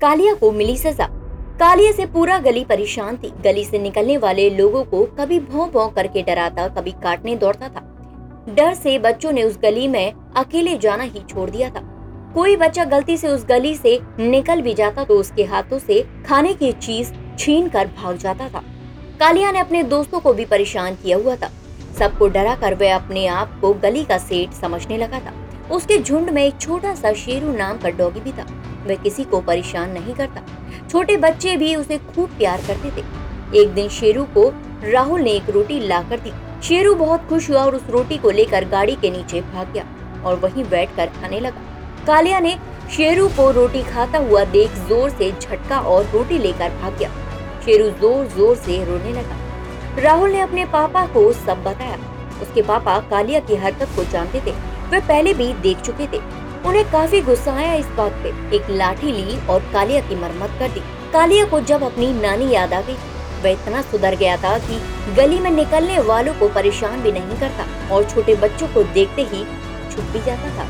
कालिया को मिली सजा। कालिया से पूरा गली परेशान थी। गली से निकलने वाले लोगों को कभी भौं भौं करके डराता, कभी काटने दौड़ता था। डर से बच्चों ने उस गली में अकेले जाना ही छोड़ दिया था। कोई बच्चा गलती से उस गली से निकल भी जाता तो उसके हाथों से खाने की चीज़ छीन कर भाग जाता था। कालिया ने अपने दोस्तों को भी परेशान किया हुआ था। सबको डरा कर वह अपने आप को गली का सेठ समझने लगा था। उसके झुंड में एक छोटा सा शेरू नाम का डॉगी भी था। वह किसी को परेशान नहीं करता। छोटे बच्चे भी उसे खूब प्यार करते थे। एक दिन शेरू को राहुल ने एक रोटी ला कर दी। शेरू बहुत खुश हुआ और उस रोटी को लेकर गाड़ी के नीचे भाग गया और वहीं बैठकर खाने लगा। कालिया ने शेरू को रोटी खाता हुआ देख ज़ोर से झटका और रोटी लेकर भाग गया। शेरू ज़ोर ज़ोर से रोने लगा। राहुल ने अपने पापा को सब बताया। उसके पापा कालिया की हरकत को जानते थे। वे पहले भी देख चुके थे। उन्हें काफ़ी गुस्सा आया इस बात पे। एक लाठी ली और कालिया की मरम्मत कर दी। कालिया को जब अपनी नानी याद आ गई, वह इतना सुधर गया था कि गली में निकलने वालों को परेशान भी नहीं करता और छोटे बच्चों को देखते ही छुप भी जाता था।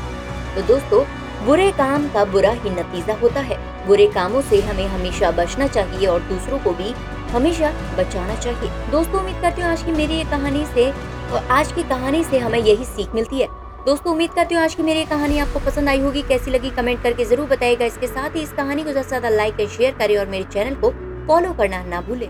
तो दोस्तों, बुरे काम का बुरा ही नतीजा होता है। बुरे कामों से हमें हमेशा बचना चाहिए और दूसरों को भी हमेशा बचाना चाहिए। दोस्तों, उम्मीद करती हूँ आज की मेरी ये कहानी से और आज की कहानी से हमें यही सीख मिलती है। दोस्तों, उम्मीद करती हूँ आज की मेरी कहानी आपको पसंद आई होगी। कैसी लगी कमेंट करके ज़रूर बताएगा इसके साथ ही इस कहानी को ज़्यादा से ज़्यादा लाइक एंड शेयर करें और मेरे चैनल को फॉलो करना ना भूलें।